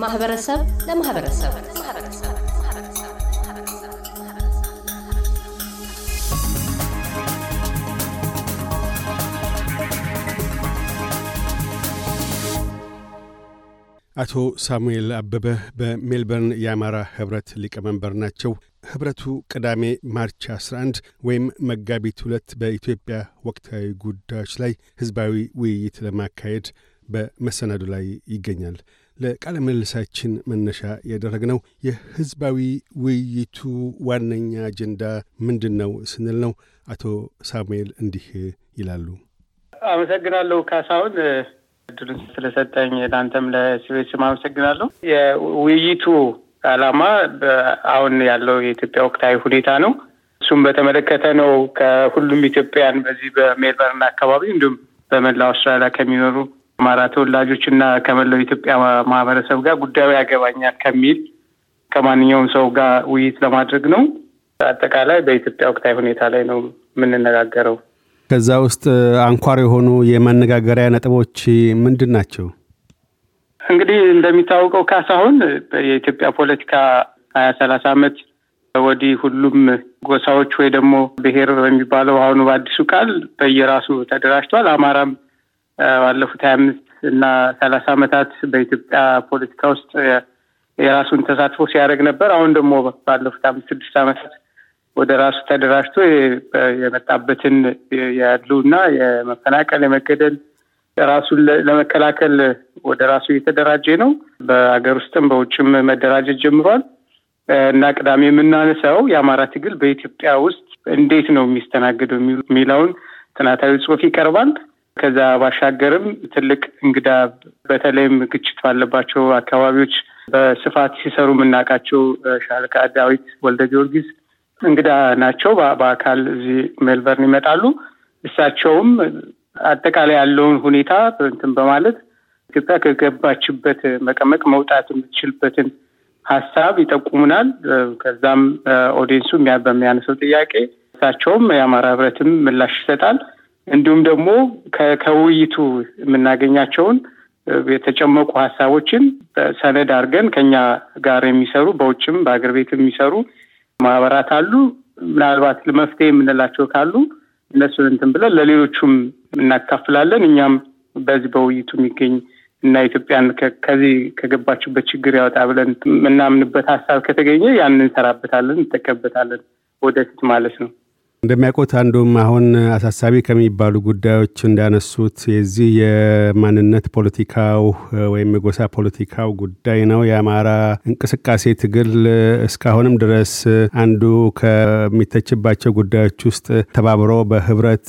ከማህበረሰብ ለማህበረሰብ አቶ ሳሙኤል አበበ በሜልበርን የአማራ ህብረት ሊቀመንበር ናቸው። ህብረቱ ቅዳሜ ማርች 11 ወይም መጋቢት ሁለት በኢትዮጵያ ወቅታዊ ጉዳዮች ላይ ህዝባዊ ውይይት ለማካሄድ በመሰናዱ ላይ ይገኛል። ለቃለ ምልልሳችን መነሻ ያደረግነው የህዝባዊ ውይይቱ ዋነኛ አጀንዳ ምንድን ነው ስንል ነው። አቶ ሳሙኤል እንዲህ ይላሉ። አመሰግናለሁ ካሳሁን እድሉን ስለሰጠኝ ለአንተም ለሲቤስም አመሰግናለሁ። የውይይቱ ዓላማ አሁን ያለው የኢትዮጵያ ወቅታዊ ሁኔታ ነው። እሱም በተመለከተ ነው። ከሁሉም ኢትዮጵያውያን በዚህ በሜልበርን አካባቢ እንዲሁም በመላው አውስትራሊያ ከሚኖሩ አማራ ተወላጆች እና ከመላው ኢትዮጵያ ማህበረሰብ ጋር ጉዳዩ ያገባኛል ከሚል ከማንኛውም ሰው ጋር ውይይት ለማድረግ ነው። አጠቃላይ በኢትዮጵያ ወቅታዊ ሁኔታ ላይ ነው የምንነጋገረው። ከዛ ውስጥ አንኳር የሆኑ የመነጋገሪያ ነጥቦች ምንድን ናቸው? እንግዲህ እንደሚታወቀው ካሳሁን የኢትዮጵያ ፖለቲካ ሀያ ሰላሳ ዓመት ወዲህ ሁሉም ጎሳዎች ወይ ደግሞ ብሔር በሚባለው አሁኑ በአዲሱ ቃል በየራሱ ተደራጅቷል። አማራም ባለፉት ሀያ አምስት እና ሰላሳ ዓመታት በኢትዮጵያ ፖለቲካ ውስጥ የራሱን ተሳትፎ ሲያደርግ ነበር። አሁን ደግሞ ባለፉት አምስት ስድስት ዓመታት ወደ ራሱ ተደራጅቶ የመጣበትን ያሉና የመፈናቀል የመገደል ራሱን ለመከላከል ወደ ራሱ እየተደራጀ ነው። በሀገር ውስጥም በውጭም መደራጀት ጀምሯል እና ቅዳሜ የምናነሳው የአማራ ትግል በኢትዮጵያ ውስጥ እንዴት ነው የሚስተናገደው የሚለውን ጥናታዊ ጽሑፍ ይቀርባል። ከዛ ባሻገርም ትልቅ እንግዳ በተለይም ግጭት ባለባቸው አካባቢዎች በስፋት ሲሰሩ የምናውቃቸው ሻለቃ ዳዊት ወልደ ጊዮርጊስ እንግዳ ናቸው። በአካል እዚህ ሜልበርን ይመጣሉ። እሳቸውም አጠቃላይ ያለውን ሁኔታ እንትን በማለት ኢትዮጵያ ከገባችበት መቀመቅ መውጣት የምትችልበትን ሀሳብ ይጠቁሙናል። ከዛም ኦዲየንሱ በሚያነሰው ጥያቄ እሳቸውም የአማራ ህብረትም ምላሽ ይሰጣል። እንዲሁም ደግሞ ከውይይቱ የምናገኛቸውን የተጨመቁ ሀሳቦችን ሰነድ አድርገን ከኛ ጋር የሚሰሩ በውጭም በአገር ቤት የሚሰሩ ማህበራት አሉ። ምናልባት መፍትሄ የምንላቸው ካሉ እነሱን እንትን ብለን ለሌሎቹም እናካፍላለን። እኛም በዚህ በውይይቱ የሚገኝ እና ኢትዮጵያን ከዚህ ከገባችበት ችግር ያወጣ ብለን የምናምንበት ሀሳብ ከተገኘ ያንን እንሰራበታለን፣ እንጠቀምበታለን ወደፊት ማለት ነው። እንደሚያውቁት አንዱም አሁን አሳሳቢ ከሚባሉ ጉዳዮች እንዳነሱት የዚህ የማንነት ፖለቲካው ወይም የጎሳ ፖለቲካው ጉዳይ ነው። የአማራ እንቅስቃሴ ትግል እስካሁንም ድረስ አንዱ ከሚተችባቸው ጉዳዮች ውስጥ ተባብሮ በህብረት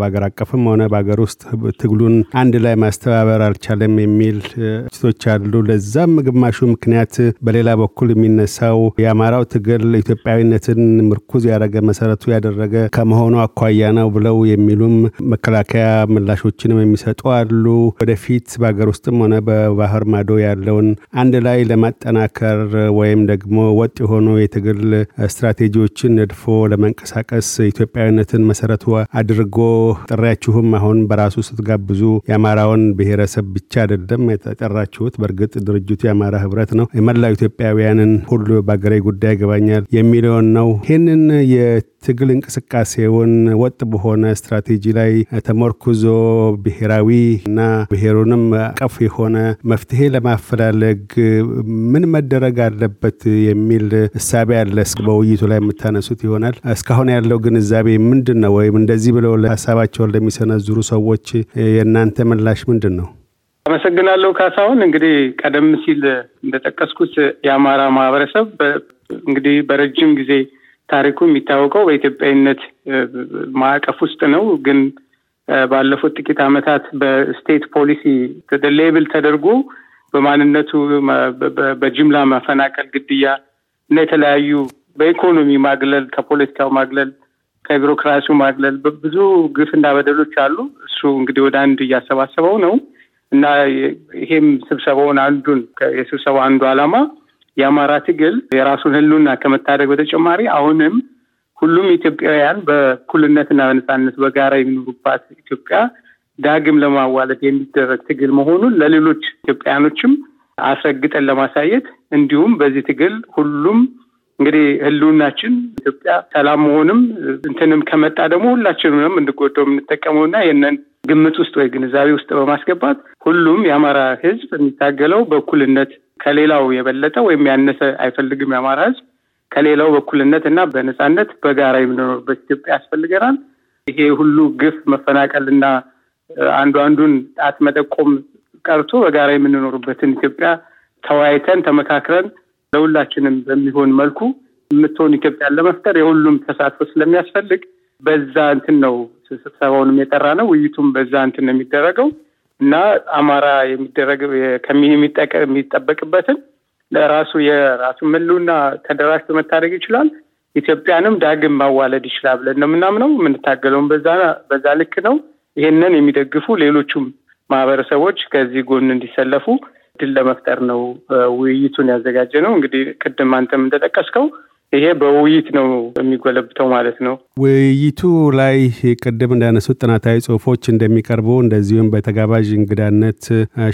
በአገር አቀፍም ሆነ በሀገር ውስጥ ትግሉን አንድ ላይ ማስተባበር አልቻለም የሚል ትችቶች አሉ። ለዛም ግማሹ ምክንያት በሌላ በኩል የሚነሳው የአማራው ትግል ኢትዮጵያዊነትን ምርኩዝ ያደረገ መሰረቱ ያደረገ ከመሆኑ አኳያ ነው ብለው የሚሉም መከላከያ ምላሾችንም የሚሰጡ አሉ። ወደፊት በሀገር ውስጥም ሆነ በባህር ማዶ ያለውን አንድ ላይ ለማጠናከር ወይም ደግሞ ወጥ የሆኑ የትግል ስትራቴጂዎችን ነድፎ ለመንቀሳቀስ ኢትዮጵያዊነትን መሰረቱ አድርጎ ጥሪያችሁም አሁን በራሱ ስትጋብዙ የአማራውን ብሔረሰብ ብቻ አይደለም የተጠራችሁት። በእርግጥ ድርጅቱ የአማራ ህብረት ነው። የመላው ኢትዮጵያውያንን ሁሉ በአገሬ ጉዳይ ያገባኛል የሚለውን ነው። ይህንን ትግል እንቅስቃሴውን ወጥ በሆነ ስትራቴጂ ላይ ተመርኩዞ ብሔራዊ እና ብሔሩንም አቀፍ የሆነ መፍትሄ ለማፈላለግ ምን መደረግ አለበት የሚል እሳቤ አለ። በውይይቱ ላይ የምታነሱት ይሆናል። እስካሁን ያለው ግንዛቤ ምንድን ነው? ወይም እንደዚህ ብለው ሀሳባቸውን ለሚሰነዝሩ ሰዎች የእናንተ ምላሽ ምንድን ነው? አመሰግናለሁ ካሳሁን። እንግዲህ ቀደም ሲል እንደጠቀስኩት የአማራ ማህበረሰብ እንግዲህ በረጅም ጊዜ ታሪኩ የሚታወቀው በኢትዮጵያዊነት ማዕቀፍ ውስጥ ነው። ግን ባለፉት ጥቂት ዓመታት በስቴት ፖሊሲ ሌብል ተደርጎ በማንነቱ በጅምላ ማፈናቀል፣ ግድያ እና የተለያዩ በኢኮኖሚ ማግለል፣ ከፖለቲካው ማግለል፣ ከቢሮክራሲው ማግለል ብዙ ግፍና በደሎች አሉ። እሱ እንግዲህ ወደ አንድ እያሰባሰበው ነው እና ይሄም ስብሰባውን አንዱን የስብሰባው አንዱ ዓላማ የአማራ ትግል የራሱን ሕልውና ከመታደግ በተጨማሪ አሁንም ሁሉም ኢትዮጵያውያን በእኩልነትና በነጻነት በጋራ የሚኖሩባት ኢትዮጵያ ዳግም ለማዋለድ የሚደረግ ትግል መሆኑን ለሌሎች ኢትዮጵያውያኖችም አስረግጠን ለማሳየት እንዲሁም በዚህ ትግል ሁሉም እንግዲህ ህልውናችን ኢትዮጵያ ሰላም መሆንም እንትንም ከመጣ ደግሞ ሁላችንም እንድጎደው የምንጠቀመው እና ይህንን ግምት ውስጥ ወይ ግንዛቤ ውስጥ በማስገባት ሁሉም የአማራ ህዝብ የሚታገለው በእኩልነት ከሌላው የበለጠ ወይም ያነሰ አይፈልግም። የአማራ ህዝብ ከሌላው በእኩልነት እና በነጻነት በጋራ የምንኖርበት ኢትዮጵያ ያስፈልገናል። ይሄ ሁሉ ግፍ፣ መፈናቀል እና አንዱ አንዱን ጣት መጠቆም ቀርቶ በጋራ የምንኖርበትን ኢትዮጵያ ተወያይተን ተመካክረን ለሁላችንም በሚሆን መልኩ የምትሆን ኢትዮጵያን ለመፍጠር የሁሉም ተሳትፎ ስለሚያስፈልግ በዛ እንትን ነው ስብሰባውንም የጠራ ነው። ውይይቱም በዛ እንትን ነው የሚደረገው እና አማራ የሚደረግ የሚጠበቅበትን ለራሱ የራሱን ህልውና ተደራጅቶ መታደግ ይችላል። ኢትዮጵያንም ዳግም ማዋለድ ይችላል ብለን ነው የምናምነው። የምንታገለውን በዛ ልክ ነው። ይሄንን የሚደግፉ ሌሎቹም ማህበረሰቦች ከዚህ ጎን እንዲሰለፉ ድል ለመፍጠር ነው ውይይቱን ያዘጋጀ ነው። እንግዲህ ቅድም አንተም እንደጠቀስከው ይሄ በውይይት ነው የሚጎለብተው ማለት ነው። ውይይቱ ላይ ቅድም እንዳነሱት ጥናታዊ ጽሁፎች እንደሚቀርቡ እንደዚሁም በተጋባዥ እንግዳነት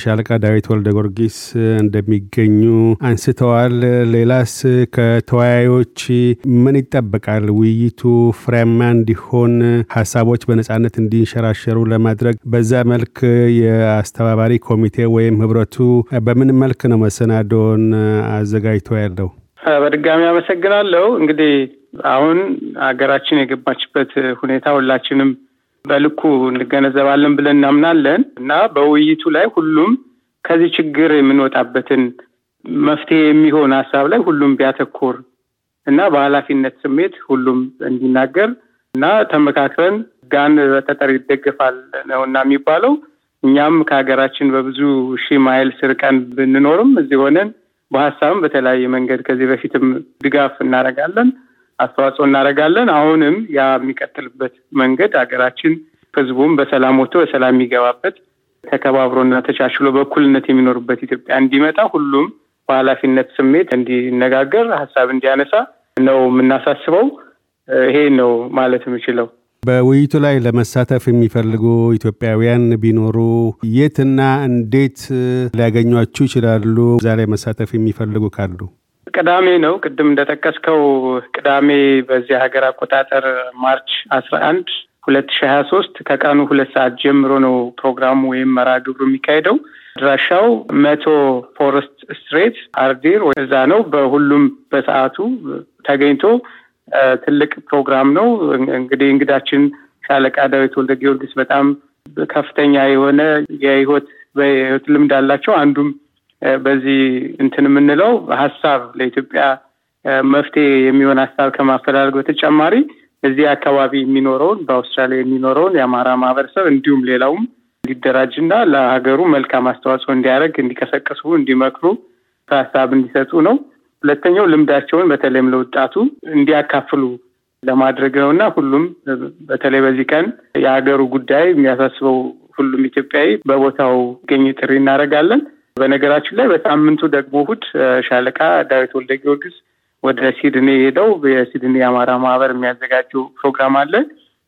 ሻለቃ ዳዊት ወልደ ጊዮርጊስ እንደሚገኙ አንስተዋል። ሌላስ ከተወያዮች ምን ይጠበቃል? ውይይቱ ፍሬያማ እንዲሆን ሀሳቦች በነጻነት እንዲንሸራሸሩ ለማድረግ በዛ መልክ የአስተባባሪ ኮሚቴ ወይም ህብረቱ በምን መልክ ነው መሰናዶን አዘጋጅቶ ያለው? በድጋሚ አመሰግናለሁ። እንግዲህ አሁን ሀገራችን የገባችበት ሁኔታ ሁላችንም በልኩ እንገነዘባለን ብለን እናምናለን እና በውይይቱ ላይ ሁሉም ከዚህ ችግር የምንወጣበትን መፍትሄ የሚሆን ሀሳብ ላይ ሁሉም ቢያተኮር እና በኃላፊነት ስሜት ሁሉም እንዲናገር እና ተመካክረን ጋን በጠጠር ይደገፋል ነው እና የሚባለው እኛም ከሀገራችን በብዙ ሺህ ማይል ስርቀን ብንኖርም እዚህ ሆነን በሀሳብም በተለያየ መንገድ ከዚህ በፊትም ድጋፍ እናደርጋለን፣ አስተዋጽኦ እናደርጋለን። አሁንም ያ የሚቀጥልበት መንገድ ሀገራችን ህዝቡም በሰላም ወጥቶ በሰላም የሚገባበት ተከባብሮና ተቻችሎ በእኩልነት የሚኖርበት ኢትዮጵያ እንዲመጣ ሁሉም በኃላፊነት ስሜት እንዲነጋገር ሀሳብ እንዲያነሳ ነው የምናሳስበው። ይሄ ነው ማለት የምችለው። በውይይቱ ላይ ለመሳተፍ የሚፈልጉ ኢትዮጵያውያን ቢኖሩ የትና እንዴት ሊያገኟችሁ ይችላሉ? እዛ ላይ መሳተፍ የሚፈልጉ ካሉ ቅዳሜ ነው። ቅድም እንደጠቀስከው ቅዳሜ በዚህ ሀገር አቆጣጠር March አስራ አንድ ሁለት ሺ ሀያ ሶስት ከቀኑ ሁለት ሰዓት ጀምሮ ነው ፕሮግራሙ ወይም መርሃ ግብሩ የሚካሄደው። አድራሻው መቶ Forrest Street Ardeer እዛ ነው። በሁሉም በሰዓቱ ተገኝቶ ትልቅ ፕሮግራም ነው። እንግዲህ እንግዳችን ሻለቃ ዳዊት ወልደ ጊዮርጊስ በጣም ከፍተኛ የሆነ የህይወት በህይወት ልምድ አላቸው። አንዱም በዚህ እንትን የምንለው ሀሳብ ለኢትዮጵያ መፍትሄ የሚሆን ሀሳብ ከማፈላለግ በተጨማሪ እዚህ አካባቢ የሚኖረውን በአውስትራሊያ የሚኖረውን የአማራ ማህበረሰብ እንዲሁም ሌላውም እንዲደራጅና ለሀገሩ መልካም አስተዋጽኦ እንዲያደርግ፣ እንዲቀሰቅሱ፣ እንዲመክሩ ሀሳብ እንዲሰጡ ነው። ሁለተኛው ልምዳቸውን በተለይም ለወጣቱ እንዲያካፍሉ ለማድረግ ነው እና ሁሉም በተለይ በዚህ ቀን የሀገሩ ጉዳይ የሚያሳስበው ሁሉም ኢትዮጵያዊ በቦታው ገኝ ጥሪ እናደርጋለን። በነገራችን ላይ በሳምንቱ ደግሞ እሑድ ሻለቃ ዳዊት ወልደ ጊዮርጊስ ወደ ሲድኒ ሄደው የሲድኒ የአማራ ማህበር የሚያዘጋጀው ፕሮግራም አለ።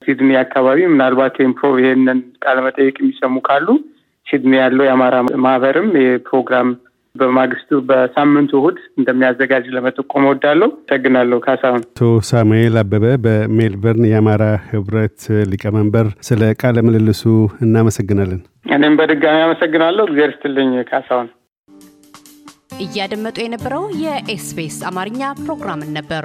ሲድኒ አካባቢ ምናልባት ይህንን ቃለመጠየቅ የሚሰሙ ካሉ ሲድኒ ያለው የአማራ ማህበርም የፕሮግራም በማግስቱ በሳምንቱ እሁድ እንደሚያዘጋጅ ለመጠቆም እወዳለሁ። አመሰግናለሁ ካሳሁን። አቶ ሳሙኤል አበበ በሜልበርን የአማራ ህብረት ሊቀመንበር፣ ስለ ቃለ ምልልሱ እናመሰግናለን። እኔም በድጋሚ አመሰግናለሁ። እግዚአብሔር ይስጥልኝ ካሳሁን። እያደመጡ የነበረው የኤስቢኤስ አማርኛ ፕሮግራምን ነበር።